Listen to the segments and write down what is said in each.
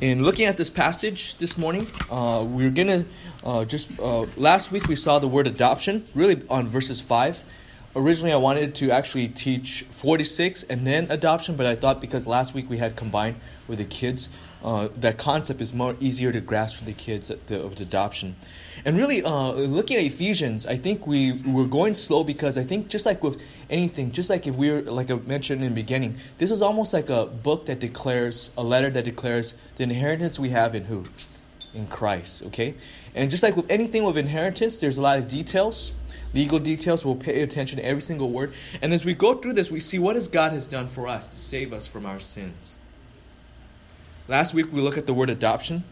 in looking at this passage this morning, uh, we're gonna uh, just uh, last week we saw the word adoption, really on verses five. Originally, I wanted to actually teach 46 and then adoption, but I thought because last week we had combined with the kids, uh, that concept is more easier to grasp for the kids of the, of the adoption. And really, uh, looking at Ephesians, I think we we're going slow because I think just like with anything, just like if we were like I mentioned in the beginning, this is almost like a book that declares a letter that declares the inheritance we have in who, in Christ. Okay, and just like with anything with inheritance, there's a lot of details. Legal details, we'll pay attention to every single word. And as we go through this, we see what God has done for us to save us from our sins. Last week we looked at the word adoption.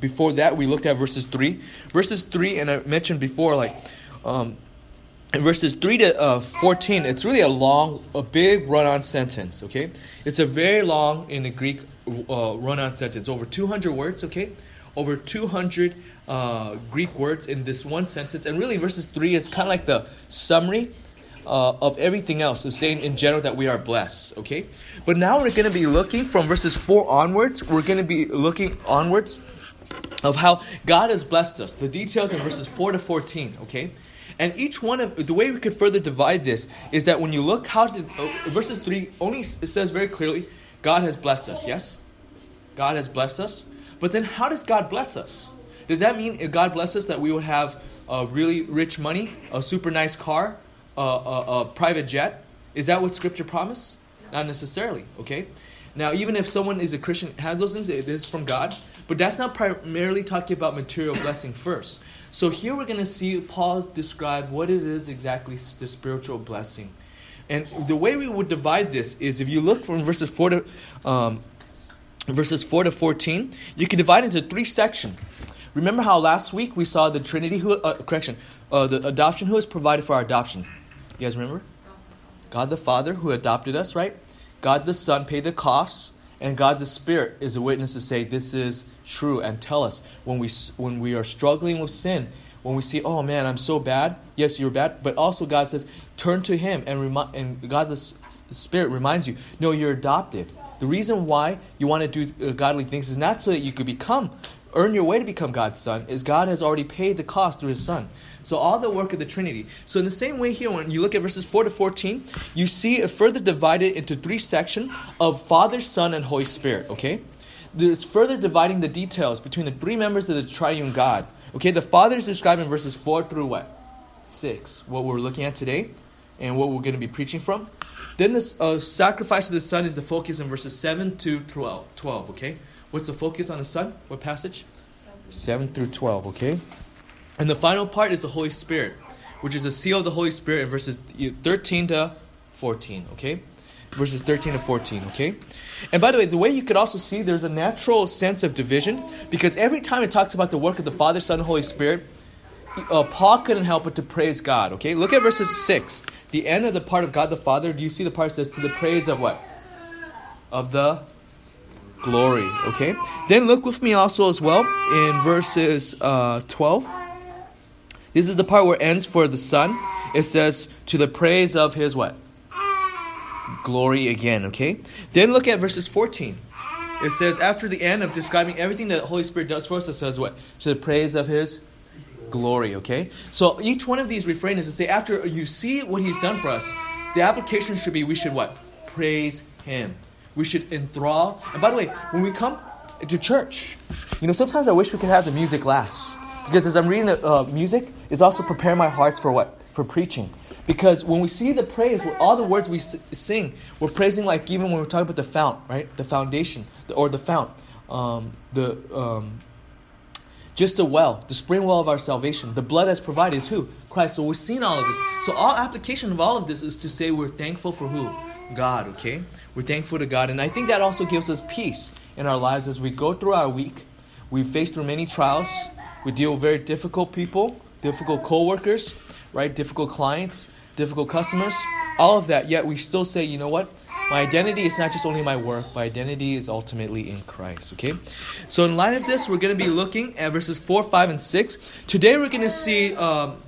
Before that, we looked at verses 3. Verses 3, and I mentioned before, like, um, in verses 3 to uh, 14, it's really a long, a big run on sentence, okay? It's a very long, in the Greek, uh, run on sentence, over 200 words, okay? Over 200 uh, Greek words in this one sentence. And really, verses 3 is kind of like the summary uh, of everything else. So saying in general that we are blessed. Okay, but now we're going to be looking from verses four onwards. We're going to be looking onwards of how God has blessed us. The details in verses four to fourteen. Okay. And each one of the way we could further divide this is that when you look how did uh, verses three only says very clearly God has blessed us. Yes, God has blessed us. But then how does God bless us? Does that mean if God bless us that we would have a really rich money, a super nice car, a, a, a private jet. Is that what Scripture promised? Not necessarily. Okay. Now, even if someone is a Christian, has those things, it is from God. But that's not primarily talking about material blessing first. So here we're going to see Paul describe what it is exactly the spiritual blessing. And the way we would divide this is if you look from verses 4 to um, verses 4 to 14, you can divide into three sections. Remember how last week we saw the Trinity who uh, correction, uh, the adoption who has provided for our adoption? You guys remember? God the Father who adopted us, right? God the Son paid the costs, and God the Spirit is a witness to say this is true and tell us when we when we are struggling with sin, when we see, oh man, I'm so bad. Yes, you're bad, but also God says, turn to Him and remind, and God the Spirit reminds you, no, you're adopted. The reason why you want to do uh, godly things is not so that you could become earn your way to become God's son is God has already paid the cost through his son. So all the work of the Trinity. So in the same way here, when you look at verses 4 to 14, you see it further divided into three sections of Father, Son, and Holy Spirit, okay? There's further dividing the details between the three members of the triune God. Okay, the Father is described in verses 4 through what? 6, what we're looking at today and what we're going to be preaching from. Then the uh, sacrifice of the Son is the focus in verses 7 to 12, 12 okay? What's the focus on the Son? What passage? 7 through 12, okay? And the final part is the Holy Spirit, which is the seal of the Holy Spirit in verses 13 to 14, okay? Verses 13 to 14, okay? And by the way, the way you could also see there's a natural sense of division because every time it talks about the work of the Father, Son, and Holy Spirit, uh, Paul couldn't help but to praise God, okay? Look at verses 6. The end of the part of God the Father, do you see the part that says to the praise of what? Of the glory. Okay? Then look with me also as well in verses uh, 12. This is the part where it ends for the Son. It says, to the praise of his what? Glory again, okay? Then look at verses 14. It says, after the end of describing everything that the Holy Spirit does for us, it says what? To the praise of his glory, okay? So each one of these refrains is to say, after you see what he's done for us, the application should be we should what? Praise him we should enthrall. And by the way, when we come to church, you know, sometimes I wish we could have the music last. Because as I'm reading the uh, music, it's also preparing my hearts for what? For preaching. Because when we see the praise, all the words we sing, we're praising like even when we're talking about the fount, right? The foundation, or the fount, um, the um, just the well, the spring well of our salvation. The blood that's provided is who? Christ. So we're seeing all of this. So all application of all of this is to say we're thankful for who? God, okay? We're thankful to God. And I think that also gives us peace in our lives as we go through our week. We face through many trials. We deal with very difficult people, difficult co-workers, right? Difficult clients, difficult customers, all of that. Yet we still say, you know what? My identity is not just only my work, my identity is ultimately in Christ. Okay? So, in light of this, we're going to be looking at verses 4, 5, and 6. Today, we're going to see um,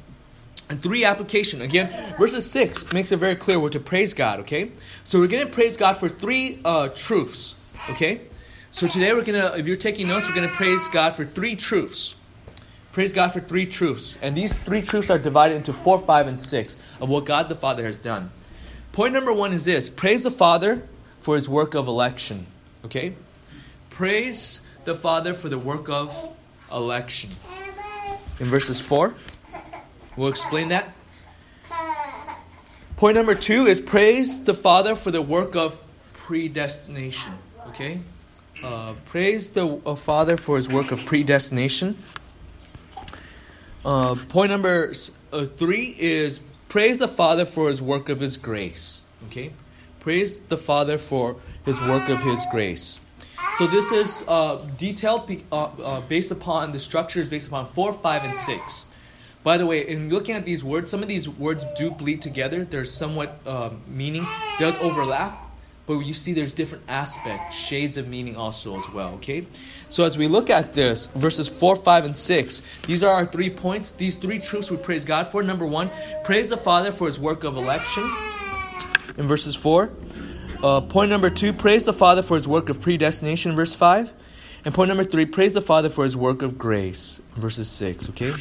three application. Again, verses 6 makes it very clear we're to praise God, okay? So we're going to praise God for three uh, truths, okay? So today we're gonna, if you're taking notes, we're gonna praise God for three truths. Praise God for three truths. And these three truths are divided into four, five, and six of what God the Father has done. Point number one is this praise the Father for his work of election. Okay? Praise the Father for the work of election. In verses 4, we'll explain that. Point number two is praise the Father for the work of predestination. Okay? Uh, praise the uh, Father for his work of predestination. Uh, point number uh, three is praise the Father for his work of his grace. Okay? Praise the Father for his work of his grace. So this is uh, detailed uh, uh, based upon the structures based upon 4, 5, and 6. By the way, in looking at these words, some of these words do bleed together. There's somewhat um, meaning does overlap, but you see there's different aspects, shades of meaning also as well. Okay, so as we look at this, verses four, five, and six, these are our three points. These three truths we praise God for. Number one, praise the Father for His work of election. In verses four, uh, point number two, praise the Father for His work of predestination. Verse five, and point number three, praise the Father for His work of grace. Verses six. Okay.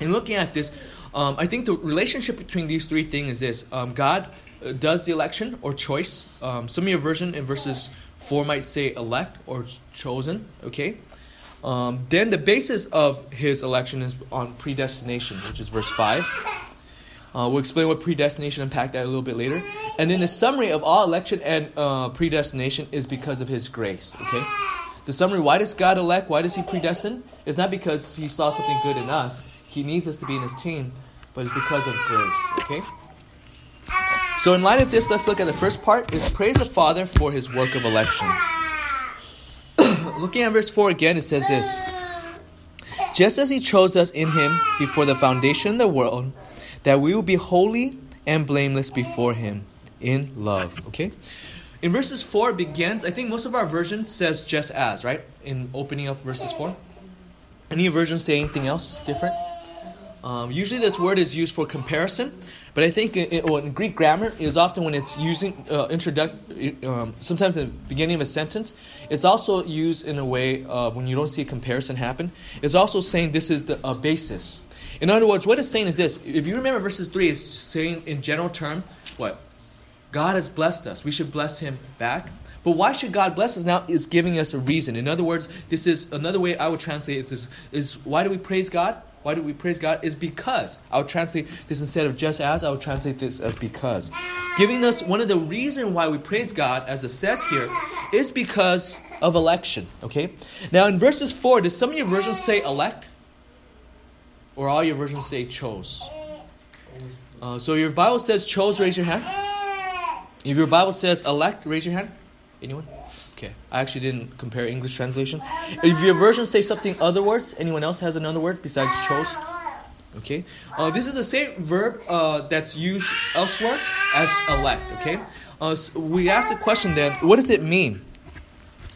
In looking at this, um, I think the relationship between these three things is this: um, God uh, does the election or choice. Um, some of your version in verses four might say elect or chosen. Okay. Um, then the basis of his election is on predestination, which is verse five. Uh, we'll explain what predestination impact that a little bit later. And then the summary of all election and uh, predestination is because of his grace. Okay. The summary: Why does God elect? Why does He predestine? It's not because He saw something good in us he needs us to be in his team, but it's because of grace. Okay? So, in light of this, let's look at the first part is praise the Father for his work of election. Looking at verse 4 again, it says this Just as he chose us in him before the foundation of the world, that we will be holy and blameless before him in love. Okay? In verses 4 it begins, I think most of our versions says just as, right? In opening up verses 4. Any versions say anything else different? Um, usually, this word is used for comparison, but I think in, in Greek grammar is often when it's using uh, introduct, um, sometimes in the beginning of a sentence, it's also used in a way of when you don't see a comparison happen. It's also saying this is the basis. In other words, what it's saying is this: if you remember verses three, is saying in general term, what God has blessed us, we should bless Him back. But why should God bless us now? Is giving us a reason. In other words, this is another way I would translate this: is why do we praise God? Why do we praise God? Is because. I would translate this instead of just as, I would translate this as because. Giving us one of the reason why we praise God, as it says here, is because of election. Okay? Now in verses 4, does some of your versions say elect? Or all your versions say chose? Uh, so your Bible says chose, raise your hand. If your Bible says elect, raise your hand. Anyone? Okay, I actually didn't compare English translation. If your version say something other words, anyone else has another word besides chose? Okay, uh, this is the same verb uh, that's used elsewhere as elect. Okay, uh, so we ask the question then, what does it mean?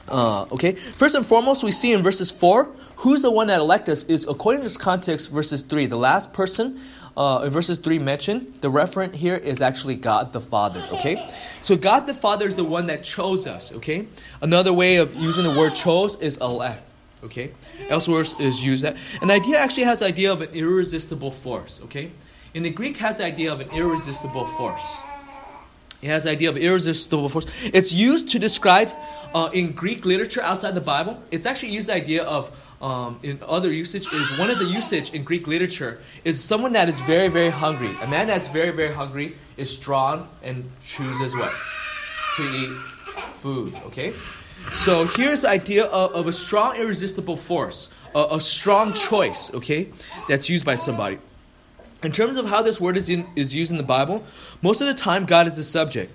Uh, okay, first and foremost, we see in verses four, who's the one that elect us is according to this context, verses three, the last person uh, in verses 3 mentioned, the referent here is actually God the Father, okay? So God the Father is the one that chose us, okay? Another way of using the word chose is elect, okay? Elsewhere is used that. An idea actually has the idea of an irresistible force, okay? In the Greek has the idea of an irresistible force. It has the idea of irresistible force. It's used to describe, uh, in Greek literature outside the Bible, it's actually used the idea of um, in other usage is one of the usage in Greek literature is someone that is very very hungry. A man that's very very hungry is strong and chooses what to eat food. Okay, so here's the idea of, of a strong irresistible force, a, a, strong choice. Okay, that's used by somebody. In terms of how this word is in, is used in the Bible, most of the time God is the subject.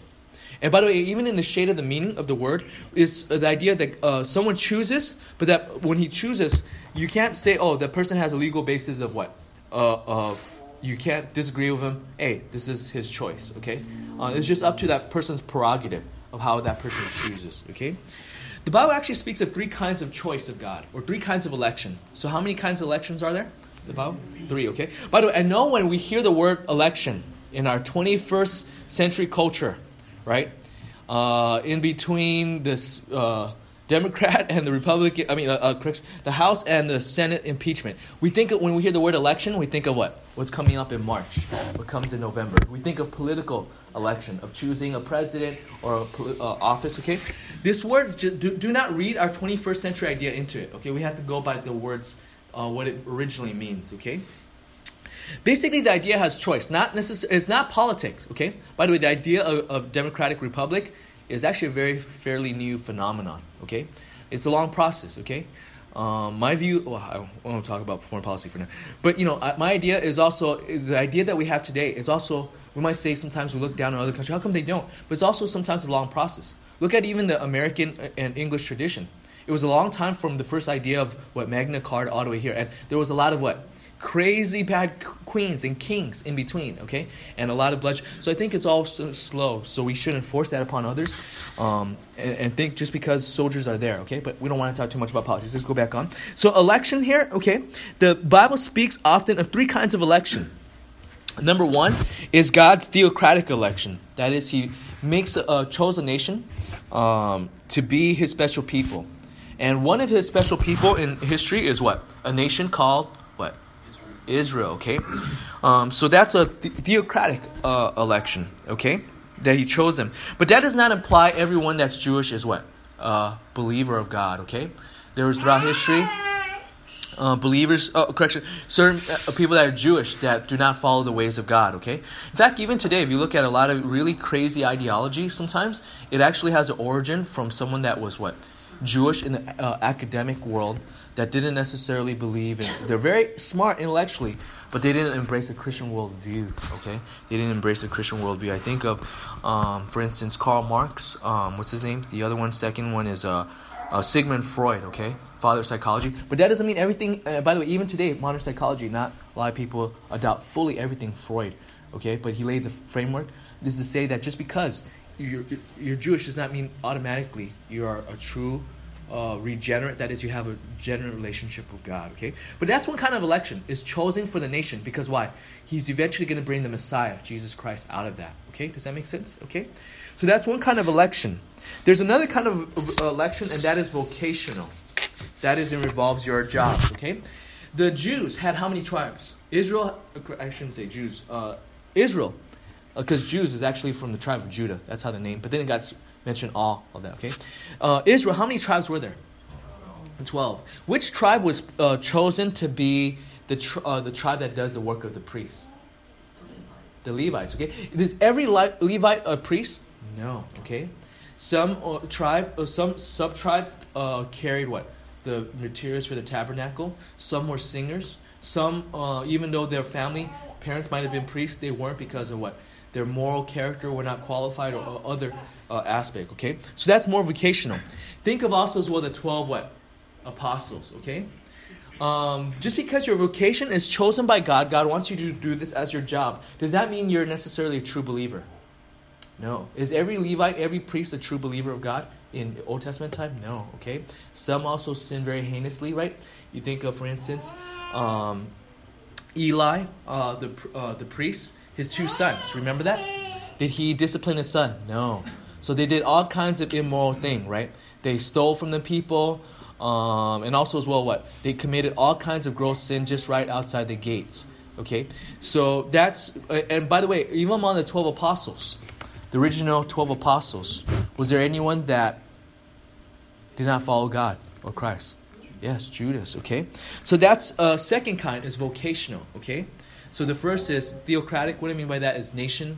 And by the way, even in the shade of the meaning of the word, is the idea that uh, someone chooses, but that when he chooses, you can't say, oh, that person has a legal basis of what? Uh, of you can't disagree with him. Hey, this is his choice. Okay, uh, it's just up to that person's prerogative of how that person chooses. Okay, the Bible actually speaks of three kinds of choice of God, or three kinds of election. So how many kinds of elections are there? The Bible three. Okay. By the way, I know when we hear the word election in our 21st century culture, right? Uh, in between this uh, Democrat and the Republican, I mean, uh, uh, the House and the Senate impeachment. We think of, when we hear the word election, we think of what? What's coming up in March, what comes in November. We think of political election, of choosing a president or a uh, office, okay? This word, do, do not read our 21st century idea into it, okay? We have to go by the words, what it originally means, okay? Basically, the idea has choice. Not necess- It's not politics. Okay. By the way, the idea of, of democratic republic is actually a very fairly new phenomenon. Okay, it's a long process. Okay. Um, my view, well, I won't talk about foreign policy for now, but you know, my idea is also the idea that we have today is also we might say sometimes we look down on other countries. How come they don't? But it's also sometimes a long process. Look at even the American and English tradition. It was a long time from the first idea of what Magna Carta all the way here, and there was a lot of what crazy bad queens and kings in between, okay? And a lot of bloodshed. So I think it's all slow. So we shouldn't force that upon others um, and, and, think just because soldiers are there, okay? But we don't want to talk too much about politics. Let's go back on. So election here, okay? The Bible speaks often of three kinds of election. Number one is God's theocratic election. That is, He makes a, a chosen nation um, to be His special people. And one of His special people in history is what? A nation called Israel, okay? Um, so that's a th- theocratic uh, election, okay? That he chose them. But that does not imply everyone that's Jewish is what? Uh, believer of God, okay? There was throughout history uh, believers, oh, correction, certain uh, people that are Jewish that do not follow the ways of God, okay? In fact, even today, if you look at a lot of really crazy ideology, sometimes it actually has an origin from someone that was what? Jewish in the uh, academic world that didn't necessarily believe in. They're very smart intellectually, but they didn't embrace a Christian worldview. Okay, they didn't embrace a Christian worldview. I think of, um, for instance, Karl Marx. Um, what's his name? The other one, second one is uh, uh, Sigmund Freud. Okay, father of psychology. But that doesn't mean everything. Uh, by the way, even today, modern psychology, not a lot of people adopt fully everything Freud. Okay, but he laid the framework. This is to say that just because you're, you're Jewish does not mean automatically you are a true uh, regenerate. That is, you have a genuine relationship with God. Okay, but that's one kind of election is chosen for the nation because why? He's eventually going to bring the Messiah, Jesus Christ, out of that. Okay, does that make sense? Okay, so that's one kind of election. There's another kind of election, and that is vocational. That is, it involves your job. Okay, the Jews had how many tribes? Israel. I shouldn't say Jews. Uh, Israel, because uh, Jews is actually from the tribe of Judah. That's how the name. But then it got mention all of that, okay? Uh, Israel, how many tribes were there? 12. Which tribe was uh, chosen to be the, tr- uh, the tribe that does the work of the priests? The Levites, okay? Is every Le- Levite a priest? No, okay? Some uh, tribe, uh, some sub tribe uh, carried what? The materials for the tabernacle. Some were singers. Some, even though their family, parents might have been priests, they weren't because of what? Their moral character were not qualified or other uh, aspect, okay? So that's more vocational. Think of also as well the 12 what? Apostles, okay? Um, just because your vocation is chosen by God, God wants you to do this as your job, does that mean you're necessarily a true believer? No. Is every Levite, every priest a true believer of God in Old Testament time? No, okay? Some also sin very heinously, right? You think of, for instance, um, Eli, uh, the, uh, the priest, his two sons. Remember that? Did he discipline his son? No. So they did all kinds of immoral thing, right? They stole from the people, um, and also as well what they committed all kinds of gross sin just right outside the gates. Okay, so that's and by the way, even among the twelve apostles, the original twelve apostles, was there anyone that did not follow God or Christ? Yes, Judas. Okay, so that's a uh, second kind is vocational. Okay, so the first is theocratic. What I mean by that is nation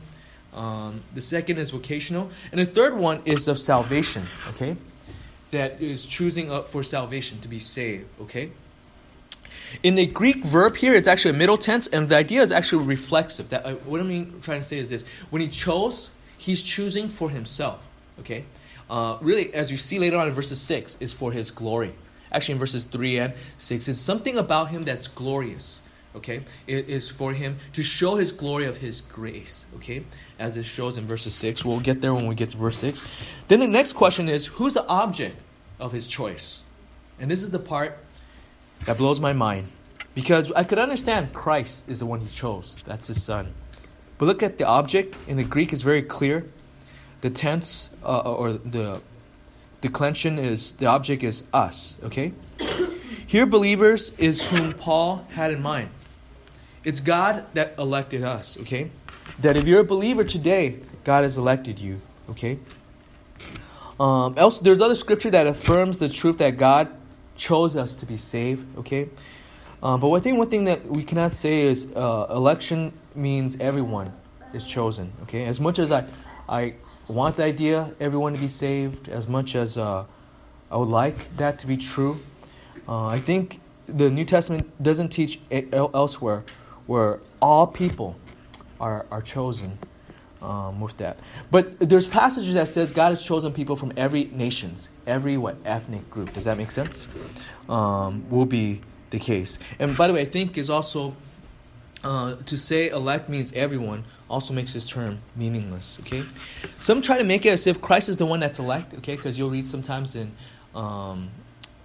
um, the second is vocational. And the third one is of salvation, okay? That is choosing up for salvation, to be saved, okay? In the Greek verb here, it's actually a middle tense, and the idea is actually reflexive. That uh, What I mean trying to say is this. When he chose, he's choosing for himself, okay? Uh, really, as you see later on in verses 6, is for his glory. Actually, in verses 3 and 6, is something about him that's glorious okay? It is for him to show his glory of his grace okay? As it shows in verses 6 we'll get there when we get to verse 6 then the next question is who's the object of his choice? And this is the part that blows my mind. Because i could understand christ is the one he chose. That's his son. But look at the object. In the greek is very clear. The tense uh, or the declension is the object is us, okay? Here, believers is whom Paul had in mind. It's God that elected us, okay? That if you're a believer today, God has elected you, okay? Um, else, there's other scripture that affirms the truth that God chose us to be saved, okay? Um, but I think one thing that we cannot say is uh, election means everyone is chosen, okay? As much as I, I want the idea everyone to be saved, as much as uh, I would like that to be true, uh, I think the New Testament doesn't teach elsewhere where all people are, are chosen um, with that. But there's passages that says God has chosen people from every nations, every what ethnic group. Does that make sense? Um, will be the case. And by the way, I think is also uh, to say elect means everyone also makes this term meaningless. Okay, some try to make it as if Christ is the one that's elect. Okay, because you'll read sometimes in um,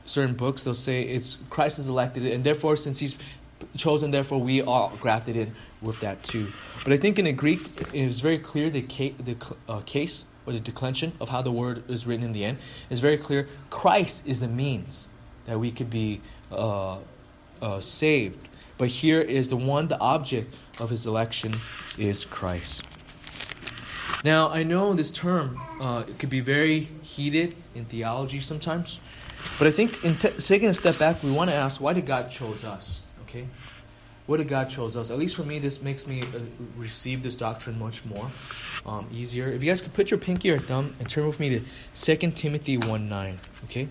certain books they'll say it's Christ is elected, and therefore since he's chosen, therefore we are grafted in with that too. But I think in the Greek it is very clear the case, the uh, case or the declension of how the word is written in the end is very clear. Christ is the means that we could be uh, uh, saved. But here is the one, the object of his election is Christ. Now, I know this term uh, it could be very heated in theology sometimes, but I think in t- taking a step back, we want to ask why did God chose us? Okay, what did God chose us? At least for me, this makes me uh, receive this doctrine much more um, easier. If you guys could put your pinky or thumb and turn with me to 2 Timothy 1 9. Okay,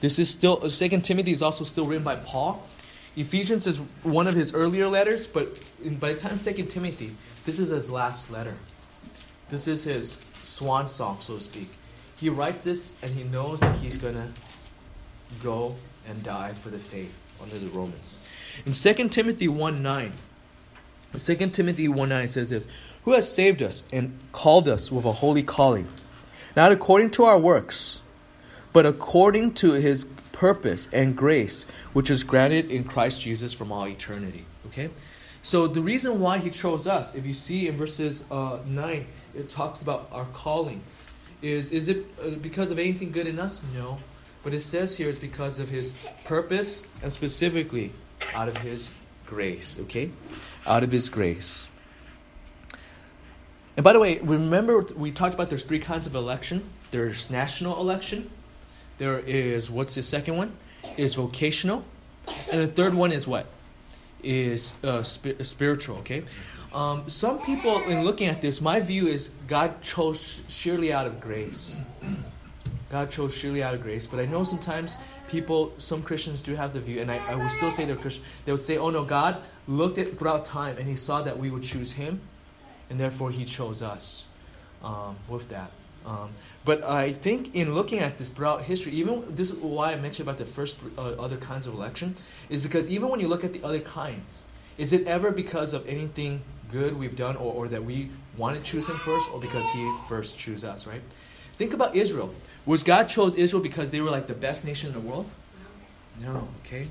this is still 2 Timothy is also still written by Paul. Ephesians is one of his earlier letters, but in, by the time 2 Timothy, this is his last letter. This is his swan song, so to speak. He writes this and he knows that he's going to go and die for the faith under the Romans. In 2 Timothy 1 9, 2 Timothy 1 9 says this Who has saved us and called us with a holy calling, not according to our works, but according to his purpose and grace, which is granted in Christ Jesus from all eternity. Okay? So the reason why he chose us, if you see in verses uh, 9, it talks about our calling. Is, is it uh, because of anything good in us? No. But it says here it's because of his purpose and specifically out of his grace, okay? Out of his grace. And by the way, remember we talked about there's three kinds of election. There's national election. There is what's the second one? Is vocational, and the third one is what? Is uh, sp- spiritual. Okay. Um, some people, in looking at this, my view is God chose surely out of grace. God chose surely out of grace. But I know sometimes people, some Christians do have the view, and I, I will still say they're Christian. They would say, oh no, God looked at throughout time and he saw that we would choose him, and therefore he chose us um, with that. Um, but I think in looking at this throughout history, even this is why I mentioned about the first uh, other kinds of election, is because even when you look at the other kinds, is it ever because of anything good we've done or, or that we want to choose him first or because he first chose us, right? Think about Israel. Was God chose Israel because they were like the best nation in the world? No, okay.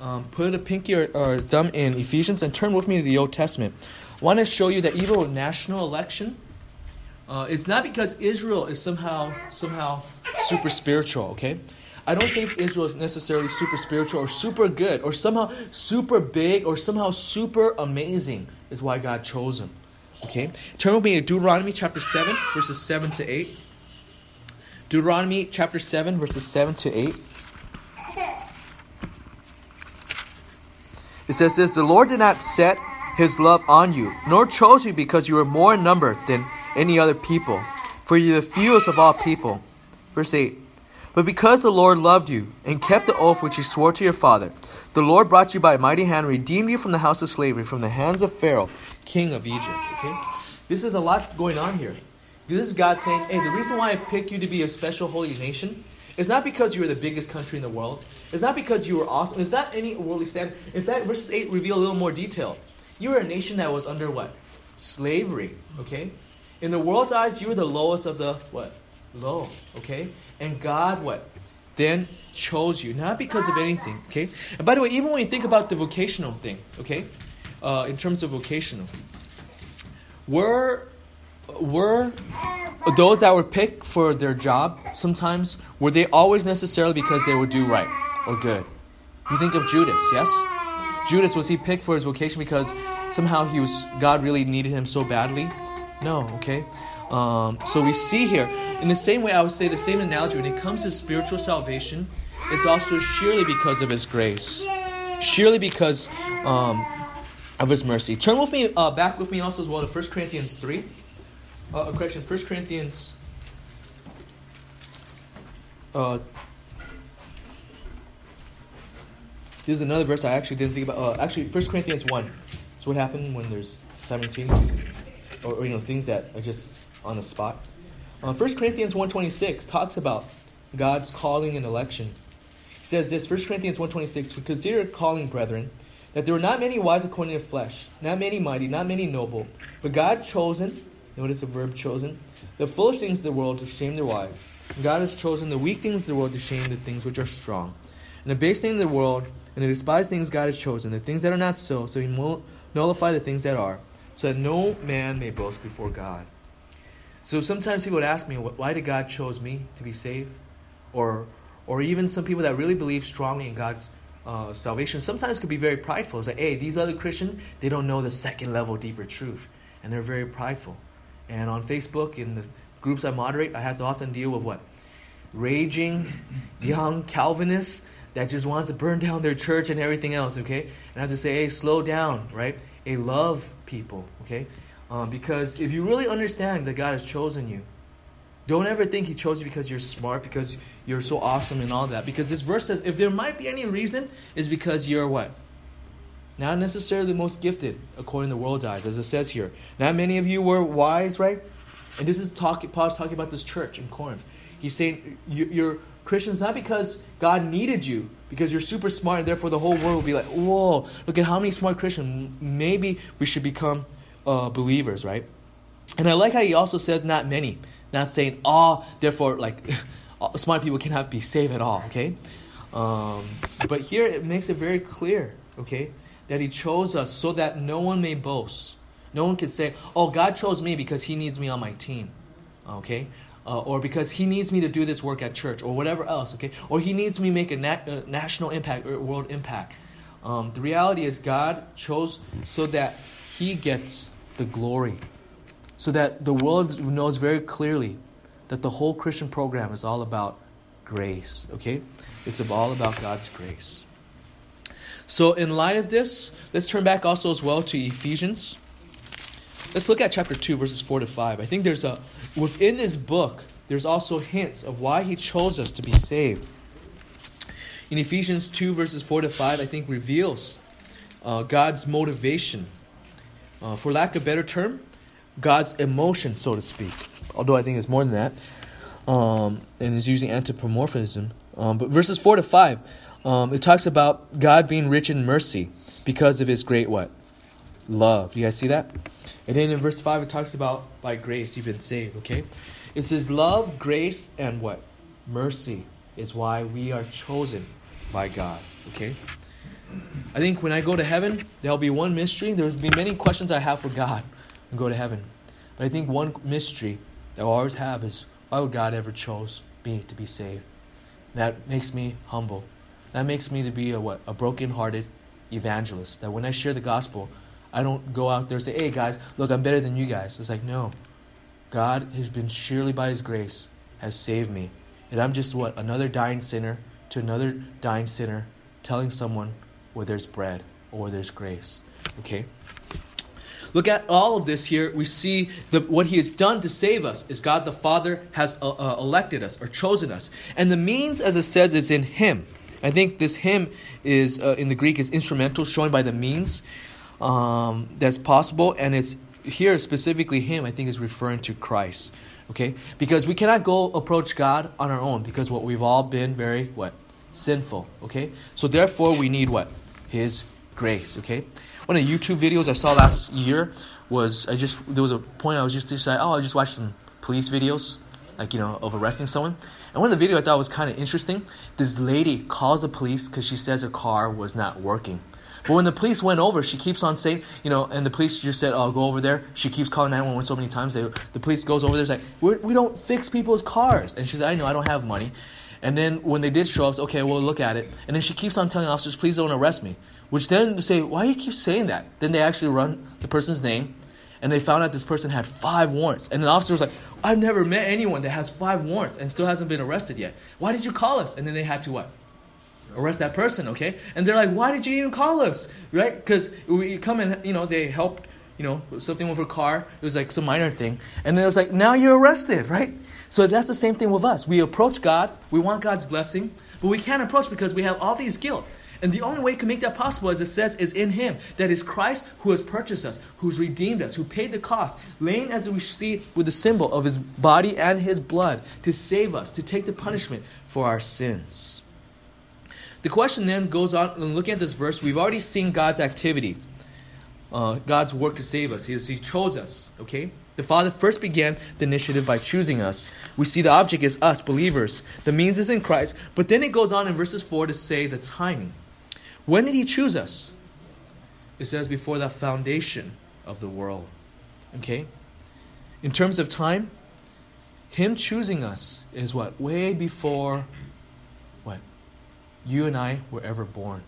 Um, put a pinky or, or, thumb in Ephesians and turn with me to the Old Testament. I want to show you that even with national election, uh, it's not because Israel is somehow somehow super spiritual. Okay, I don't think Israel is necessarily super spiritual or super good or somehow super big or somehow super amazing. Is why God chose them. Okay, turn with me to Deuteronomy chapter seven, verses seven to eight. Deuteronomy chapter 7, verses 7 to 8. It says this The Lord did not set his love on you, nor chose you because you were more in number than any other people, for you are the fewest of all people. Verse 8 But because the Lord loved you and kept the oath which he swore to your father, the Lord brought you by a mighty hand, redeemed you from the house of slavery, from the hands of Pharaoh, king of Egypt. Okay? This is a lot going on here. This is God saying, hey, the reason why I picked you to be a special holy nation is not because you are the biggest country in the world. It's not because you were awesome. It's not any worldly standard. In fact, verses 8 reveal a little more detail. You were a nation that was under what? Slavery. Okay? In the world's eyes, you were the lowest of the what? Low. Okay? And God what? Then chose you. Not because of anything. Okay? And by the way, even when you think about the vocational thing, okay? Uh, in terms of vocational, were were those that were picked for their job sometimes were they always necessarily because they would do right or good? You think of Judas, yes? Judas was he picked for his vocation because somehow he was God really needed him so badly? No, okay. Um, so we see here in the same way I would say the same analogy when it comes to spiritual salvation, it's also surely because of His grace, surely because um, of His mercy. Turn with me uh, back with me also as well to 1 Corinthians three. Uh, a question, 1 Corinthians. Uh, this is another verse I actually didn't think about. Uh, actually, 1 Corinthians 1. It's what happened when there's simultaneous, or, or, you know, things that are just on the spot. Uh, 1 Corinthians 1.26 talks about God's calling and election. He says this, 1 Corinthians 1.26, For consider calling, brethren, that there were not many wise according to flesh, not many mighty, not many noble, but God chosen, notice the verb chosen, the foolish things of the world to shame the wise. God has chosen the weak things of the world to shame the things which are strong. And the base things of the world, and the despised things God has chosen, the things that are not so, so he will nullify the things that are, so that no man may boast before God. So sometimes people would ask me, why did God chose me to be saved? Or, or even some people that really believe strongly in God's uh, salvation sometimes could be very prideful. It's like, hey, these other Christians, they don't know the second level deeper truth. And they're very prideful. And on Facebook, in the groups I moderate, I have to often deal with what? Raging young Calvinists that just wants to burn down their church and everything else, okay? And I have to say, hey, slow down, right? A love people, okay? Um, because if you really understand that God has chosen you, don't ever think He chose you because you're smart, because you're so awesome and all that. Because this verse says, if there might be any reason, is because you're what? Not necessarily the most gifted, according to the world's eyes, as it says here. Not many of you were wise, right? And this is talking, Paul's talking about this church in Corinth. He's saying you're Christians not because God needed you, because you're super smart, and therefore the whole world will be like, whoa, look at how many smart Christians. Maybe we should become uh, believers, right? And I like how he also says not many, not saying all, therefore, like smart people cannot be saved at all, okay? Um, but here it makes it very clear, okay, that he chose us so that no one may boast. No one can say, oh, God chose me because he needs me on my team, okay? Uh, or because he needs me to do this work at church, or whatever else, okay? Or he needs me make a uh, national impact or world impact. Um, the reality is, God chose so that he gets the glory. So that the world knows very clearly that the whole Christian program is all about grace, okay? It's all about God's grace. So, in light of this, let's turn back also as well to Ephesians. Let's look at chapter 2, verses 4 to 5. I think there's a, within this book, there's also hints of why he chose us to be saved. In Ephesians 2, verses 4 to 5, I think reveals uh, God's motivation uh, for lack of a better term, God's emotion, so to speak. Although I think it's more than that. Um, and is using anthropomorphism. Um, but verses 4 to 5, um, it talks about God being rich in mercy because of his great what? Love. You guys see that? And then in verse 5, it talks about by grace you've been saved, okay? It says love, grace, and what? Mercy is why we are chosen by God, okay? I think when I go to heaven, there'll be one mystery. There'll be many questions I have for God and go to heaven. But I think one mystery that I'll always have is why would God ever chose me to be saved? That makes me humble. That makes me to be a what? A broken-hearted evangelist. That when I share the gospel, I don't go out there and say, "Hey guys, look, I'm better than you guys." It's like, no. God has been surely by His grace has saved me, and I'm just what another dying sinner to another dying sinner, telling someone where there's bread or there's grace. Okay? Look at all of this here. We see the, what he has done to save us is God the Father has uh, uh, elected us or chosen us. And the means, as it says, is in him. I think this him is, uh, in the Greek, is instrumental, showing by the means um, that's possible. And it's here specifically him, I think, is referring to Christ. Okay? Because we cannot go approach God on our own because what we've all been very, what? Sinful. Okay? So therefore, we need what? His grace. Okay. One of the YouTube videos I saw last year was I just there was a point I was just deciding oh I just watched some police videos like you know of arresting someone and one of the video I thought was kind of interesting. This lady calls the police because she says her car was not working. But when the police went over, she keeps on saying, you know, and the police just said, "Oh, go over there." She keeps calling 911 so many times. They, the police goes over there, like, We're, "We don't fix people's cars," and she's like, "I know, I don't have money." And then when they did show up, okay, we'll look at it. And then she keeps on telling officers, "Please don't arrest me." Which then say, "Why do you keep saying that?" Then they actually run the person's name, and they found out this person had five warrants. And the officer was like, "I've never met anyone that has five warrants and still hasn't been arrested yet. Why did you call us?" And then they had to what? arrest that person, okay? And they're like, why did you even call us, right? Because we come and, you know, they helped, you know, something with her car. It was like some minor thing. And then it was like, now you're arrested, right? So that's the same thing with us. We approach God, we want God's blessing, but we can't approach because we have all these guilt. And the only way we can make that possible, as it says, is in Him. That is Christ who has purchased us, who's redeemed us, who paid the cost, laying as we see with the symbol of His body and His blood to save us, to take the punishment for our sins. The question then goes on, and looking at this verse, we've already seen God's activity, uh, God's work to save us. He, he chose us, okay? The Father first began the initiative by choosing us. We see the object is us, believers. The means is in Christ. But then it goes on in verses 4 to say the timing. When did He choose us? It says before the foundation of the world. Okay? In terms of time, Him choosing us is what? Way before what? you and I were ever born.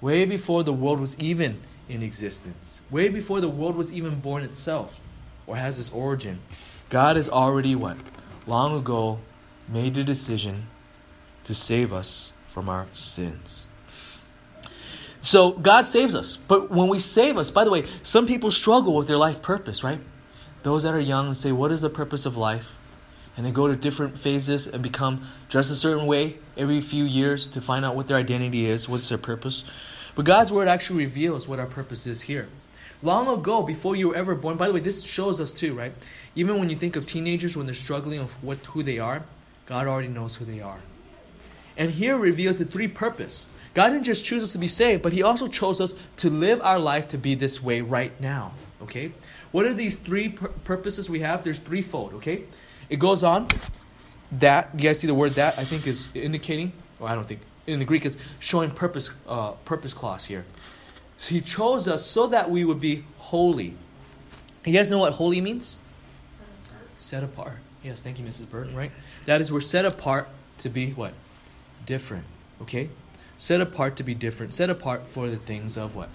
Way before the world was even in existence. Way before the world was even born itself or has its origin. God has already what? Long ago made the decision to save us from our sins. So God saves us. But when we save us, by the way, some people struggle with their life purpose, right? Those that are young say, What is the purpose of life? and they go to different phases and become dressed a certain way every few years to find out what their identity is, what's their purpose. But God's word actually reveals what our purpose is here. Long ago, before you were ever born, by the way, this shows us too, right? Even when you think of teenagers when they're struggling with what who they are, God already knows who they are. And here reveals the three purpose. God didn't just choose us to be saved, but He also chose us to live our life to be this way right now. Okay? What are these three pur- purposes we have? There's threefold, okay? It goes on. That you guys see the word that I think is indicating, or I don't think in the Greek is showing purpose uh, purpose clause here. So he chose us so that we would be holy. You guys know what holy means? Set apart. Set apart. Yes, thank you, Mrs. Burton. Right. That is we're set apart to be what? Different. Okay. Set apart to be different. Set apart for the things of what?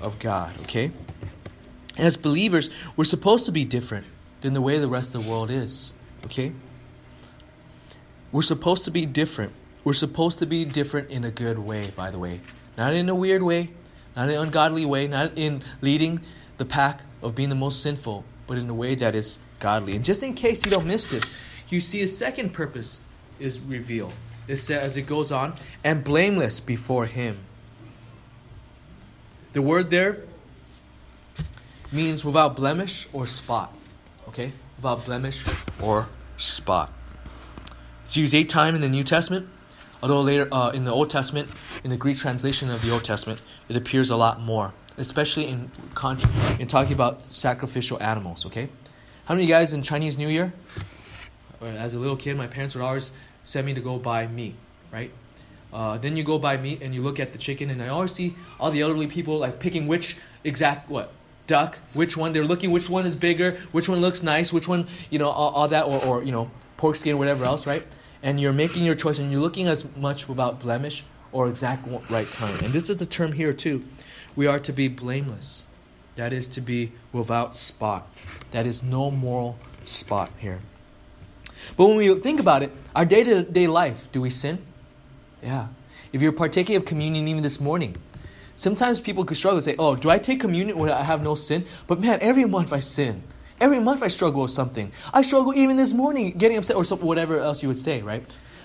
Of God. Okay. As believers, we're supposed to be different than the way the rest of the world is. Okay? We're supposed to be different. We're supposed to be different in a good way, by the way. Not in a weird way, not in an ungodly way, not in leading the pack of being the most sinful, but in a way that is godly. And just in case you don't miss this, you see a second purpose is revealed. It says as it goes on, and blameless before him. The word there means without blemish or spot. Okay? Without blemish or spot. It's used eight times in the New Testament, although later uh, in the Old Testament, in the Greek translation of the Old Testament, it appears a lot more, especially in in talking about sacrificial animals. Okay, how many of you guys in Chinese New Year? As a little kid, my parents would always send me to go buy meat, right? Uh, then you go buy meat and you look at the chicken, and I always see all the elderly people like picking which exact what duck, which one they're looking, which one is bigger, which one looks nice, which one, you know, all, all that, or, or, you know, pork skin, whatever else, right? And you're making your choice and you're looking as much without blemish or exact right kind. And this is the term here too. We are to be blameless. That is to be without spot. That is no moral spot here. But when we think about it, our day to day life, do we sin? Yeah. If you're partaking of communion even this morning, Sometimes people could struggle and say, Oh, do I take communion when I have no sin? But man, every month I sin. Every month I struggle with something. I struggle even this morning getting upset or whatever else you would say, right?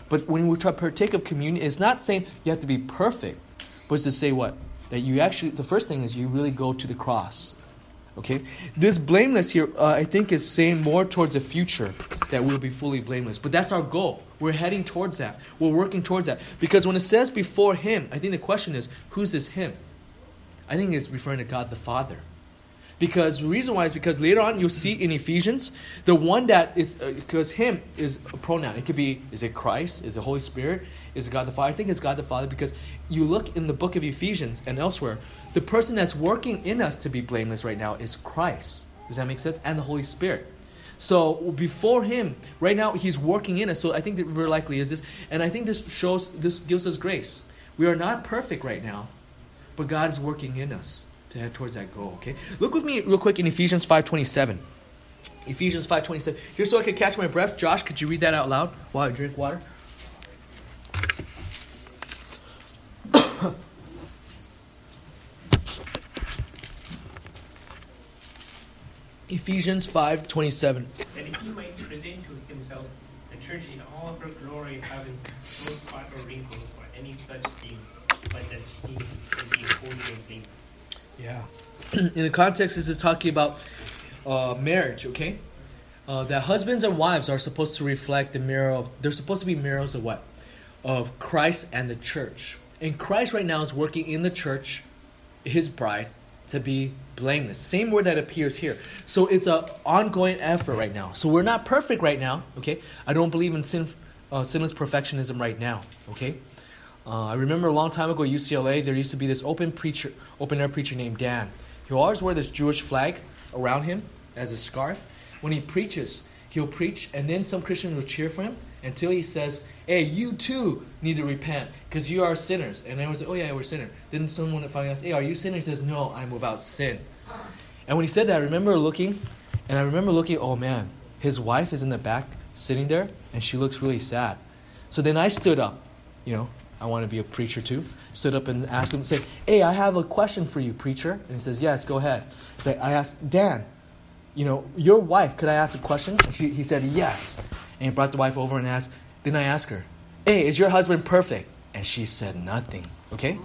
But when we try to partake of communion, it's not saying you have to be perfect, but it's to say what? That you actually, the first thing is you really go to the cross. Okay? This blameless here, uh, I think, is saying more towards the future that we'll be fully blameless. But that's our goal. We're heading towards that. We're working towards that. Because when it says before Him, I think the question is, who's this Him? I think it's referring to God the Father. Because the reason why is because later on you'll see in Ephesians, the one that is, because uh, him is a pronoun. It could be, is it Christ? Is it Holy Spirit? Is it God the Father? I think it's God the Father because you look in the book of Ephesians and elsewhere, the person that's working in us to be blameless right now is Christ. Does that make sense? And the Holy Spirit. So before him, right now he's working in us. So I think that very likely is this, and I think this shows this gives us grace. We are not perfect right now, but God is working in us to head towards that goal. Okay, look with me real quick in Ephesians five twenty seven. Ephesians five twenty seven. Just so I could catch my breath, Josh, could you read that out loud while I drink water? Ephesians 5:27. That he might present to himself the church in all her glory, having no spot or wrinkle or any such thing, but that be holy and blameless. Yeah. in the context, this is talking about uh, marriage. Okay. Uh, that husbands and wives are supposed to reflect the mirror of. They're supposed to be mirrors of what? Of Christ and the church. And Christ right now is working in the church, His bride, to be blameless. Same word that appears here. So it's an ongoing effort right now. So we're not perfect right now, okay? I don't believe in sin, uh, sinless perfectionism right now, okay? Uh, I remember a long time ago at UCLA, there used to be this open preacher, open air preacher named Dan. He always wore this Jewish flag around him as a scarf. When he preaches, he'll preach, and then some Christians will cheer for him until he says, hey, you too need to repent because you are sinners. And everyone says, oh, yeah, we're sinners. Then someone finally asks, hey, are you sinners? He says, no, I'm without sin. And when he said that, I remember looking, and I remember looking, oh, man, his wife is in the back sitting there, and she looks really sad. So then I stood up, you know, I want to be a preacher too. Stood up and asked him, say, hey, I have a question for you, preacher. And he says, yes, go ahead. So I asked, Dan, you know, your wife, could I ask a question? She, he said, yes. And he brought the wife over and asked, then I asked her, Hey, is your husband perfect? And she said nothing. Okay?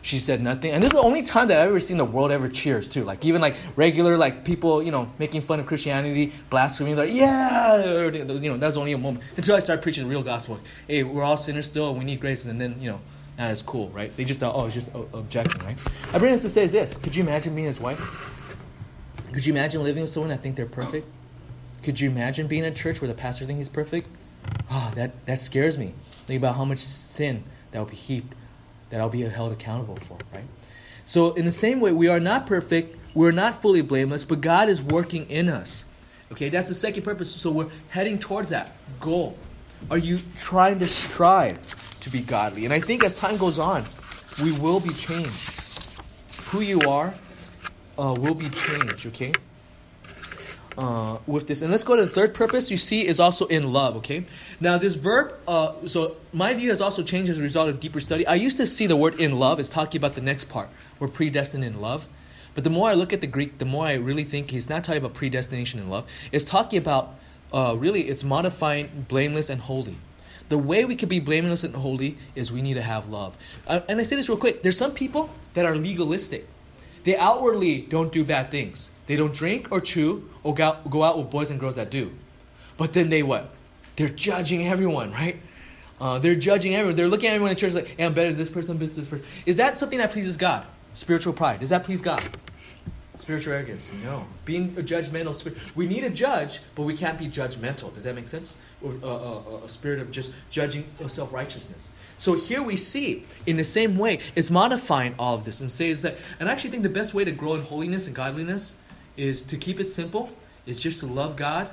She said nothing. And this is the only time that I've ever seen the world ever cheers too. Like even like regular like people, you know, making fun of Christianity, blaspheming, like, yeah, you know, that's only a moment. Until I start preaching the real gospel. Hey, we're all sinners still, and we need grace, and then, you know, that is cool, right? They just thought, oh, it's just objecting, right? I bring this to say is this. Could you imagine being his wife? Could you imagine living with someone that think they're perfect? Could you imagine being in a church where the pastor thinks he's perfect? Ah, oh, that, that scares me. Think about how much sin that will be heaped, that I'll be held accountable for, right? So, in the same way, we are not perfect, we're not fully blameless, but God is working in us. Okay, that's the second purpose. So, we're heading towards that goal. Are you trying to strive to be godly? And I think as time goes on, we will be changed. Who you are uh, will be changed, okay? Uh, with this. And let's go to the third purpose you see is also in love, okay? Now, this verb, uh, so my view has also changed as a result of deeper study. I used to see the word in love as talking about the next part. We're predestined in love. But the more I look at the Greek, the more I really think he's not talking about predestination in love. It's talking about, uh, really, it's modifying blameless and holy. The way we can be blameless and holy is we need to have love. Uh, and I say this real quick. There's some people that are legalistic. They outwardly don't do bad things. They don't drink or chew or go out with boys and girls that do. But then they what? They're judging everyone, right? Uh, they're judging everyone. They're looking at everyone in church like, hey, I'm better than this person, than this person. Is that something that pleases God? Spiritual pride. Does that please God? Spiritual arrogance. No. Being a judgmental spirit. We need a judge, but we can't be judgmental. Does that make sense? Or uh, uh, a spirit of just judging self righteousness. So here we see, in the same way, it's modifying all of this and says that. And I actually think the best way to grow in holiness and godliness is to keep it simple. Is just to love God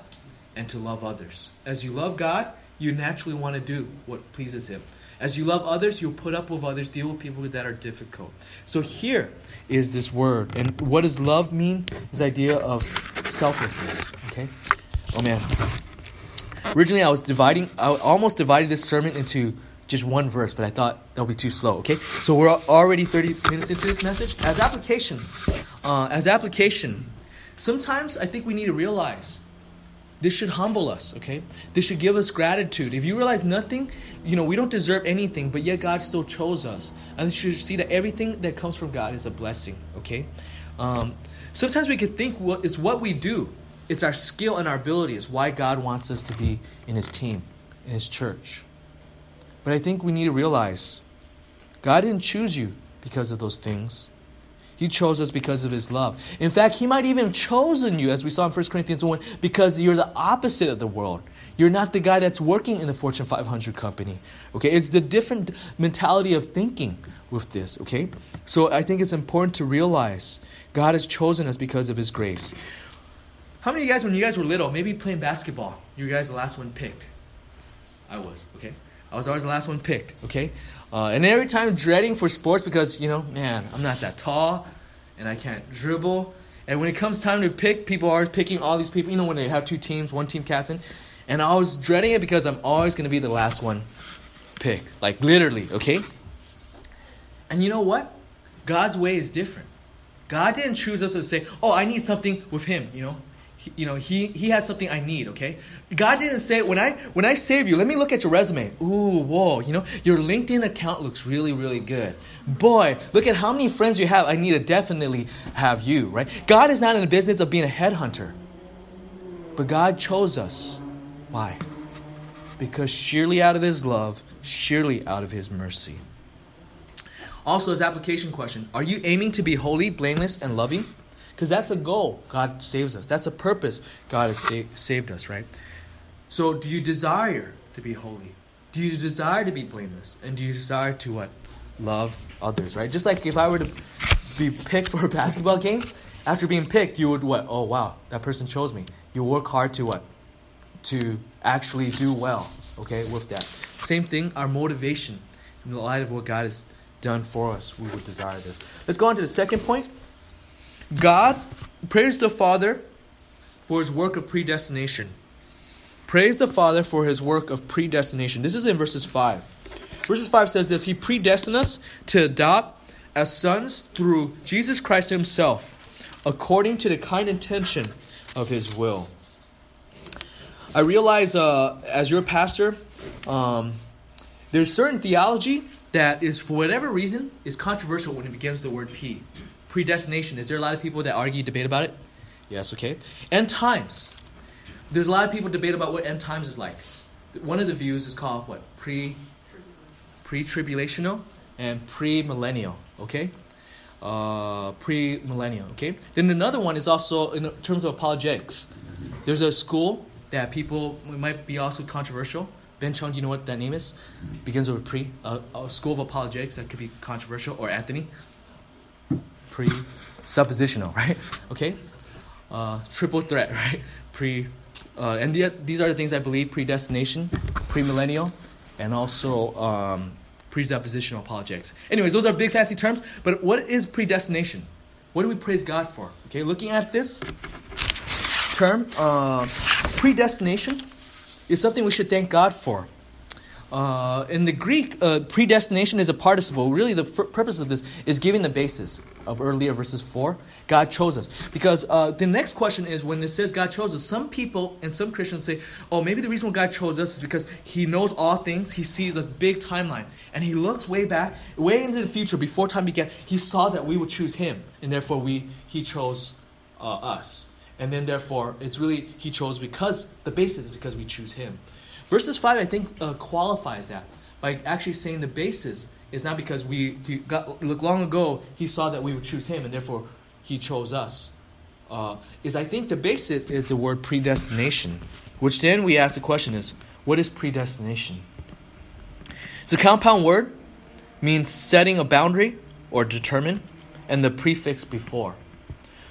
and to love others. As you love God, you naturally want to do what pleases Him. As you love others, you'll put up with others, deal with people that are difficult. So here is this word. And what does love mean? This idea of selflessness. Okay? Oh man. Originally I was dividing I almost divided this sermon into just one verse, but I thought that'll be too slow. Okay? So we're already 30 minutes into this message. As application, uh, as application, sometimes I think we need to realize this should humble us, okay? This should give us gratitude. If you realize nothing, you know, we don't deserve anything, but yet God still chose us. And you should see that everything that comes from God is a blessing, okay? Um, sometimes we could think what is what we do. It's our skill and our ability why God wants us to be in his team, in his church. But I think we need to realize God didn't choose you because of those things. He chose us because of His love. In fact, He might even have chosen you, as we saw in 1 Corinthians 1, because you're the opposite of the world. You're not the guy that's working in the Fortune 500 company. Okay, it's the different mentality of thinking with this. Okay, so I think it's important to realize God has chosen us because of His grace. How many of you guys, when you guys were little, maybe playing basketball, you guys the last one picked? I was. Okay, I was always the last one picked. Okay, uh, and every time dreading for sports because you know, man, I'm not that tall, and I can't dribble. And when it comes time to pick, people are picking all these people. You know, when they have two teams, one team captain, and I was dreading it because I'm always going to be the last one pick. Like, literally, okay? And you know what? God's way is different. God didn't choose us to say, oh, I need something with him, you know? You know, he, he has something I need, okay? God didn't say, when I, when I save you, let me look at your resume. Ooh, whoa, you know, your LinkedIn account looks really, really good. Boy, look at how many friends you have. I need to definitely have you, right? God is not in the business of being a headhunter. But God chose us why? Because sheerly out of his love, sheerly out of his mercy. Also, his application question Are you aiming to be holy, blameless, and loving? Because that's a goal God saves us. That's a purpose God has sa- saved us, right? So, do you desire to be holy? Do you desire to be blameless? And do you desire to what? Love others, right? Just like if I were to be picked for a basketball game, after being picked, you would what? Oh, wow, that person chose me. You work hard to what? to actually do well, okay, with that. Same thing, our motivation in the light of what God has done for us, we would desire this. Let's go on to the second point. God, praise the Father for his work of predestination. Praise the Father for his work of predestination. This is in verses 5. Verses 5 says this He predestined us to adopt as sons through Jesus Christ Himself, according to the kind intention of His will. I realize uh, as your pastor, um, there's certain theology that is, for whatever reason, is controversial when it begins with the word P. Predestination. Is there a lot of people that argue, debate about it? Yes, okay. End times. There's a lot of people debate about what end times is like. One of the views is called what? Pre pre-tribulational and pre-millennial, okay? Uh, pre-millennial, okay? Then another one is also in terms of apologetics. There's a school that people might be also controversial. Ben Chung, do you know what that name is? Begins with pre. Uh, a school of apologetics that could be controversial. Or Anthony? Pre. Suppositional, right? Okay. Uh, triple threat, right? Pre. Uh, and the, these are the things I believe: predestination, premillennial, and also um, presuppositional apologetics. Anyways, those are big fancy terms. But what is predestination? What do we praise God for? Okay, looking at this term, uh, predestination, is something we should thank God for. Uh, in the Greek, uh, predestination is a participle. Really, the f- purpose of this is giving the basis of earlier verses 4. God chose us. Because uh, the next question is when it says God chose us, some people and some Christians say, oh, maybe the reason why God chose us is because He knows all things. He sees a big timeline. And He looks way back, way into the future, before time began. He saw that we would choose Him. And therefore, we, He chose uh, us. And then, therefore, it's really He chose because the basis is because we choose Him. Verses 5, I think, uh, qualifies that by actually saying the basis is not because we he got look long ago he saw that we would choose him and therefore he chose us. Uh, is I think the basis is the word predestination, which then we ask the question is what is predestination? It's a compound word, means setting a boundary or determine, and the prefix before.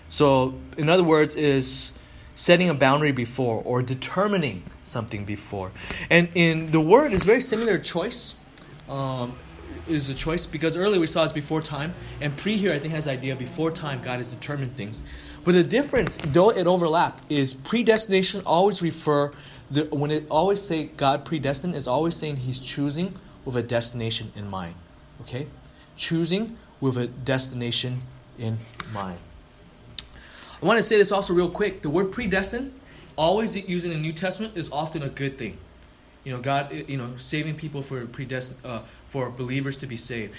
So, in other words, is setting a boundary before or determining something before. And in the word is very similar choice. Um, is a choice because earlier we saw it's before time, and pre here I think has the idea before time God has determined things. But the difference, though it overlap, is predestination always refer the, when it always say God predestined is always saying He's choosing with a destination in mind. Okay, choosing with a destination in mind. I want to say this also real quick. The word predestined, always used in the New Testament, is often a good thing. You know, God, you know, saving people for predestined, uh, for believers to be saved.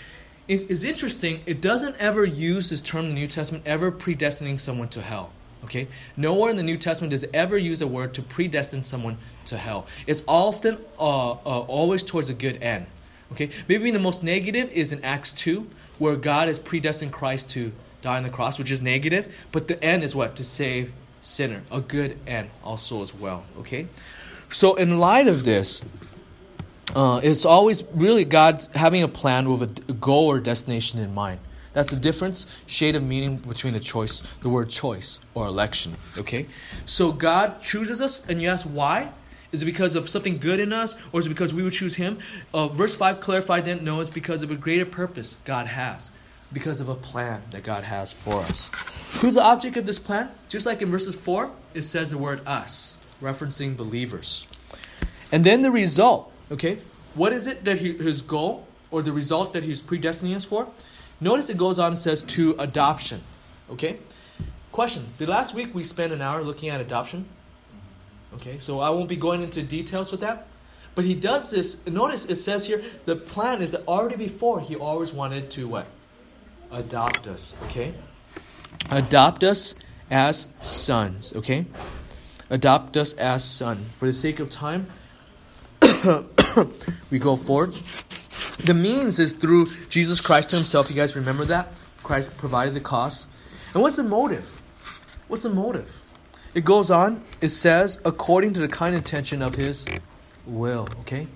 It is interesting. It doesn't ever use this term in the New Testament ever predestining someone to hell. Okay, nowhere in the New Testament does ever use a word to predestine someone to hell. It's often, uh, uh, always towards a good end. Okay, maybe the most negative is in Acts two, where God has predestined Christ to die on the cross, which is negative, but the end is what? To save sinner. A good end also as well. Okay? So in light of this, uh, it's always really God's having a plan with a goal or destination in mind. That's the difference, shade of meaning between the choice, the word choice or election. Okay? So God chooses us, and you ask why? Is it because of something good in us, or is it because we would choose Him? Uh, verse 5 clarified that no, it's because of a greater purpose God has, because of a plan that God has for us. Who's the object of this plan? Just like in verses 4, it says the word us, referencing believers. And then the result, okay? What is it that he, his goal, or the result that he's predestining us for? Notice it goes on and says to adoption. Okay? Question. The last week we spent an hour looking at adoption. Okay, so I won't be going into details with that. But he does this. Notice it says here the plan is that already before he always wanted to what? Adopt us. Okay? Adopt us as sons. Okay? Adopt us as sons. For the sake of time, we go forward. The means is through Jesus Christ Himself. You guys remember that? Christ provided the cost. And what's the motive? What's the motive? It goes on, it says, according to the kind intention of His will. Okay?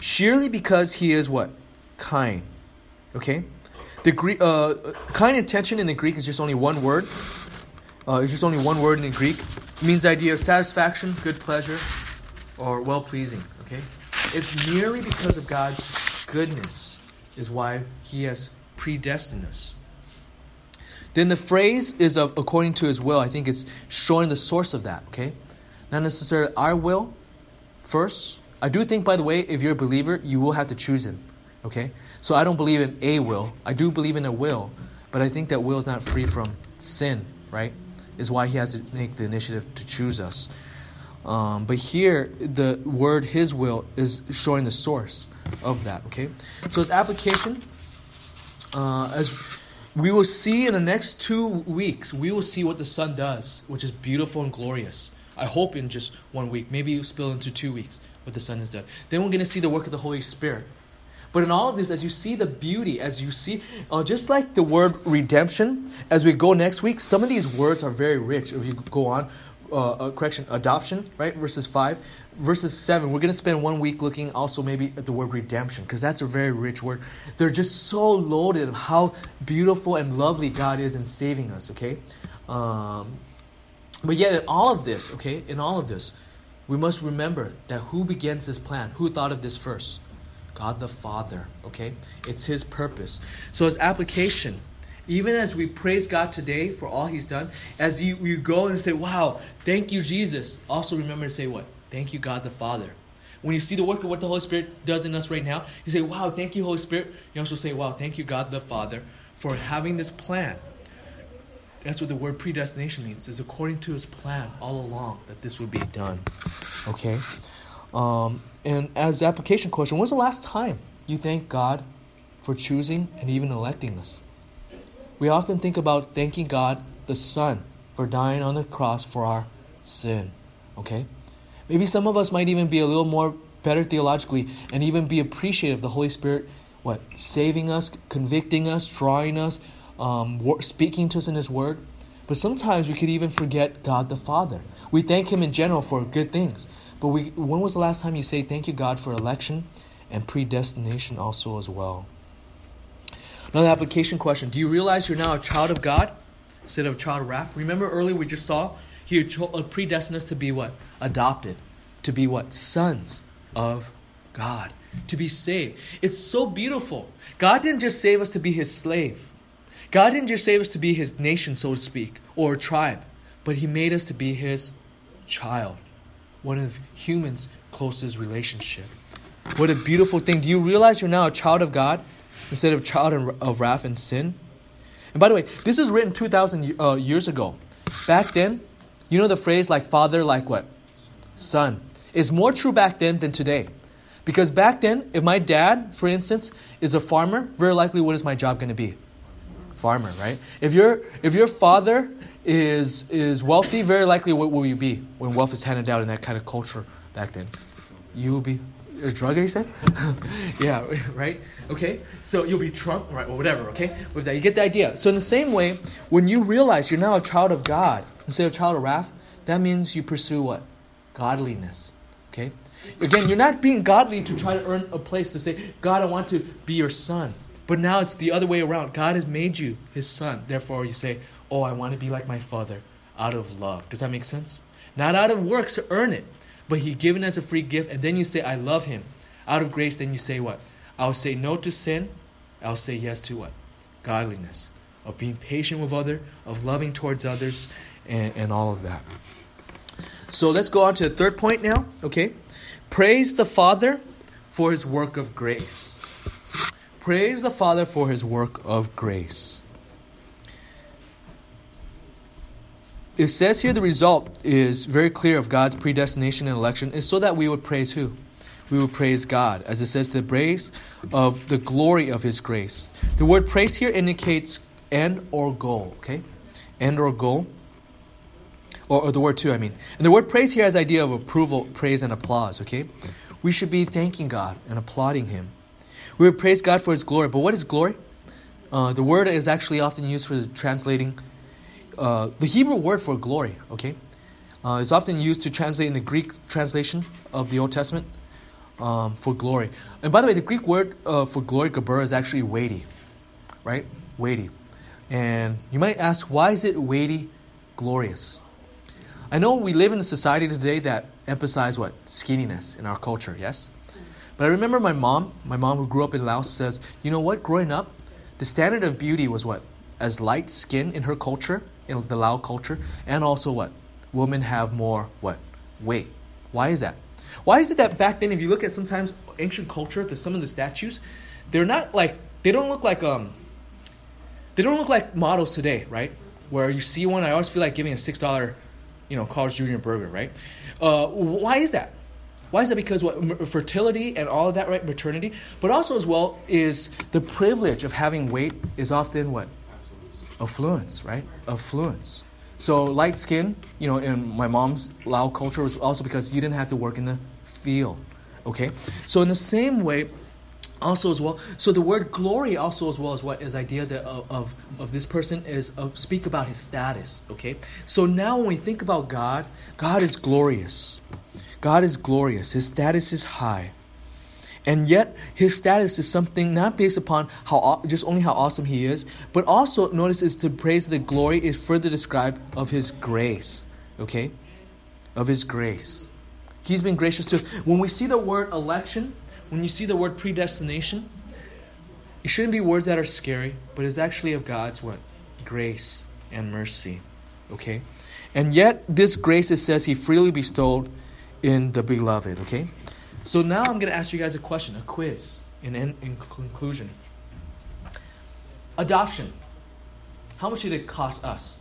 Surely because He is what? Kind. Okay? The Greek, uh, kind intention in the Greek is just only one word. Uh, it's just only one word in the Greek. It means the idea of satisfaction, good pleasure, or well pleasing. Okay? It's merely because of God's goodness is why he has predestined us. Then the phrase is of, according to his will. I think it's showing the source of that, okay? Not necessarily our will first. I do think, by the way, if you're a believer, you will have to choose him, okay? So I don't believe in a will. I do believe in a will, but I think that will is not free from sin, right? Is why he has to make the initiative to choose us. Um, but here, the word his will is showing the source of that. Okay, so its application, uh, as we will see in the next two weeks, we will see what the Son does, which is beautiful and glorious. I hope in just one week, maybe spill into two weeks, what the Son has done. Then we're going to see the work of the Holy Spirit. But in all of this, as you see the beauty, as you see, uh, just like the word redemption, as we go next week, some of these words are very rich. If you go on, uh, uh, correction, adoption, right? Verses 5 verses 7 we're going to spend one week looking also maybe at the word redemption because that's a very rich word. They're just so loaded of how beautiful and lovely god is in saving us okay? Um, but yet in all of this okay in all of this we must remember that who begins this plan? Who thought of this first? God the father okay? It's his purpose. So as application even as we praise God today for all He's done, as you, you go and say, Wow, thank you, Jesus, also remember to say what? Thank you, God the Father. When you see the work of what the Holy Spirit does in us right now, you say, Wow, thank you, Holy Spirit. You also say, Wow, thank you, God the Father, for having this plan. That's what the word predestination means, is according to his plan all along that this would be done. Okay? Um, and as application question, when's the last time you thank God for choosing and even electing us? We often think about thanking God the Son for dying on the cross for our sin. Okay? Maybe some of us might even be a little more better theologically and even be appreciative of the Holy Spirit, what? Saving us, convicting us, drawing us, um, speaking to us in His Word. But sometimes we could even forget God the Father. We thank Him in general for good things. But we, when was the last time you say thank you, God, for election and predestination also as well? Another application question Do you realize you're now a child of God instead of a child of wrath? Remember earlier we just saw He uh, predestined us to be what? adopted to be what? Sons of God, to be saved. It's so beautiful. God didn't just save us to be his slave. God didn't just save us to be his nation, so to speak, or tribe, but he made us to be his child, one of humans' closest relationship. What a beautiful thing. Do you realize you're now a child of God instead of child of wrath and sin? And by the way, this was written 2,000 uh, years ago. Back then, you know the phrase like father, like what? son is more true back then than today. Because back then, if my dad, for instance, is a farmer, very likely what is my job going to be? Farmer, right? If your if your father is is wealthy, very likely what will you be when wealth is handed out in that kind of culture back then? You will be a drugger, you said? yeah, right? Okay? So you'll be drunk, right, or whatever, okay? With that, you get the idea. So in the same way, when you realize you're now a child of God instead of a child of wrath, that means you pursue what? Godliness. Okay? Again, you're not being godly to try to earn a place to say, God, I want to be your son. But now it's the other way around. God has made you his son. Therefore, you say, Oh, I want to be like my father out of love. Does that make sense? Not out of works to earn it, but he given as a free gift. And then you say, I love him. Out of grace, then you say what? I'll say no to sin. I'll say yes to what? Godliness. Of being patient with other, of loving towards others, and, and all of that. So let's go on to the third point now. Okay. Praise the Father for his work of grace. Praise the Father for his work of grace. It says here the result is very clear of God's predestination and election is so that we would praise who? We would praise God. As it says, the praise of the glory of his grace. The word praise here indicates end or goal, okay? End or goal. Or, or the word too, I mean. And the word praise here has idea of approval, praise, and applause, okay? We should be thanking God and applauding him. We would praise God for his glory. But what is glory? Uh, the word is actually often used for translating uh, the Hebrew word for glory, okay, uh, is often used to translate in the Greek translation of the Old Testament um, for glory. And by the way, the Greek word uh, for glory, gabur, is actually weighty, right? Weighty. And you might ask, why is it weighty, glorious? I know we live in a society today that emphasize what? Skinniness in our culture, yes? But I remember my mom, my mom who grew up in Laos, says, you know what, growing up, the standard of beauty was what? As light skin in her culture in the Lao culture, and also what? Women have more what? Weight. Why is that? Why is it that back then, if you look at sometimes ancient culture, there's some of the statues, they're not like they don't look like um they don't look like models today, right? Where you see one, I always feel like giving a six dollar, you know, Carl's Jr. burger, right? Uh, why is that? Why is that? Because what fertility and all of that, right? Maternity, but also as well is the privilege of having weight is often what affluence, right? Affluence. So light skin, you know, in my mom's Lao culture was also because you didn't have to work in the field. Okay? So in the same way, also as well, so the word glory also as well as what is idea that of, of, of this person is uh, speak about his status. Okay? So now when we think about God, God is glorious. God is glorious. His status is high. And yet, his status is something not based upon how just only how awesome he is, but also notice is to praise the glory is further described of his grace. Okay, of his grace. He's been gracious to us. When we see the word election, when you see the word predestination, it shouldn't be words that are scary, but it's actually of God's what grace and mercy. Okay, and yet this grace it says He freely bestowed in the beloved. Okay. So now I'm going to ask you guys a question, a quiz in, in, in conclusion. Adoption. How much did it cost us?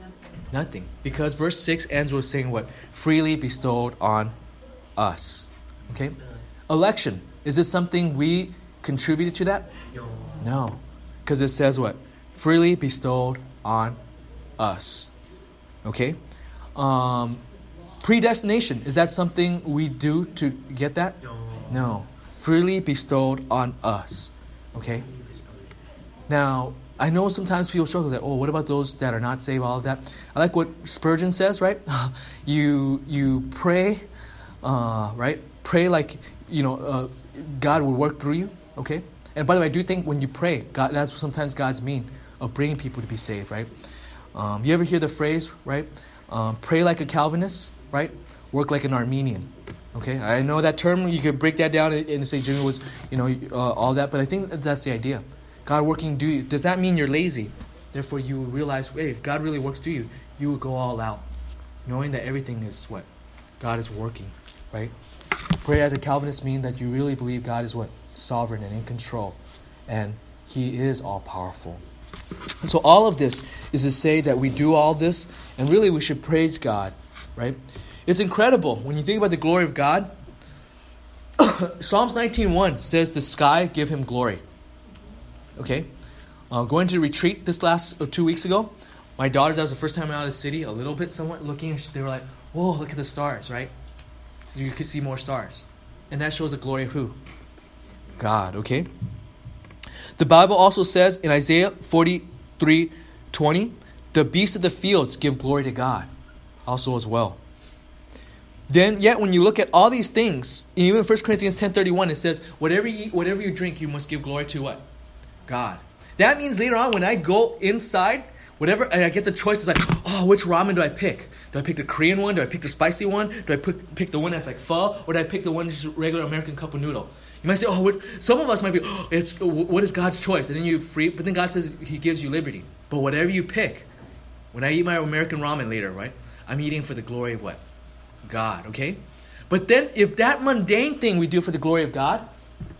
Nothing. Nothing. Because verse 6 ends with saying what? Freely bestowed on us. Okay? Election. Is this something we contributed to that? No. Because it says what? Freely bestowed on us. Okay? Um, Predestination, is that something we do to get that? No. No. Freely bestowed on us. Okay? Now, I know sometimes people struggle with that. Oh, what about those that are not saved? All of that. I like what Spurgeon says, right? you you pray, uh, right? Pray like you know uh, God will work through you. Okay. And by the way, I do think when you pray, God that's sometimes God's mean of bringing people to be saved, right? Um, you ever hear the phrase, right? Um, pray like a Calvinist right? Work like an Arminian. Okay, I know that term. You could break that down and say Jimmy was, you know, uh, all that. But I think that's the idea. God working do you. Does that mean you're lazy? Therefore, you realize, hey, if God really works through you, you will go all out, knowing that everything is what God is working, right? Pray as a Calvinist mean that you really believe God is what sovereign and in control, and He is all powerful. So all of this is to say that we do all this, and really we should praise God right? It's incredible when you think about the glory of God. Psalms 19:1 says, "The sky give him glory." Okay, uh, going to retreat this last uh, two weeks ago. My daughters, that was the first time out of the city, a little bit somewhat looking. They were like, "Whoa, look at the stars!" Right? You could see more stars. And that shows the glory of who? God, okay? The Bible also says in Isaiah 43 20, the beasts of the fields give glory to God, also as well. Then, yet, when you look at all these things, even 1 Corinthians ten thirty one, it says, whatever you eat, whatever you drink, you must give glory to what? God. That means later on, when I go inside, whatever, I get the choice, it's like, oh, which ramen do I pick? Do I pick the Korean one? Do I pick the spicy one? Do I pick, pick the one that's like pho? Or do I pick the one just regular American cup of noodle? You might say, oh, what, some of us might be, oh, it's, what is God's choice? And then you free, but then God says He gives you liberty. But whatever you pick, when I eat my American ramen later, right, I'm eating for the glory of what? God, okay? But then, if that mundane thing we do for the glory of God,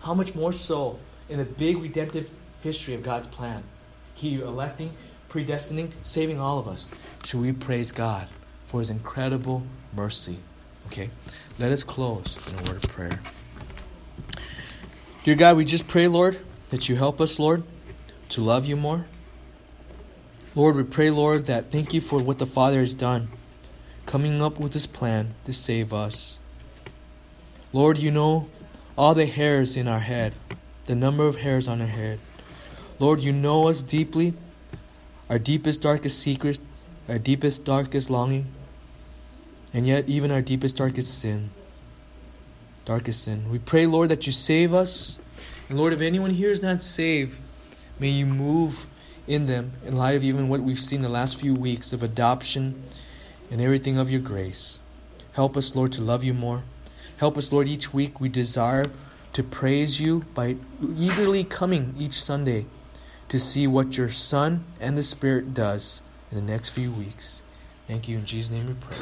how much more so in the big redemptive history of God's plan? He electing, predestining, saving all of us. Should we praise God for His incredible mercy? Okay? Let us close in a word of prayer. Dear God, we just pray, Lord, that you help us, Lord, to love you more. Lord, we pray, Lord, that thank you for what the Father has done coming up with this plan to save us. Lord, you know all the hairs in our head, the number of hairs on our head. Lord, you know us deeply, our deepest, darkest secrets, our deepest, darkest longing, and yet even our deepest, darkest sin. Darkest sin. We pray, Lord, that you save us. And Lord, if anyone here is not saved, may you move in them in light of even what we've seen the last few weeks of adoption and everything of your grace. Help us, Lord, to love you more. Help us, Lord, each week we desire to praise you by eagerly coming each Sunday to see what your Son and the Spirit does in the next few weeks. Thank you. In Jesus' name we pray.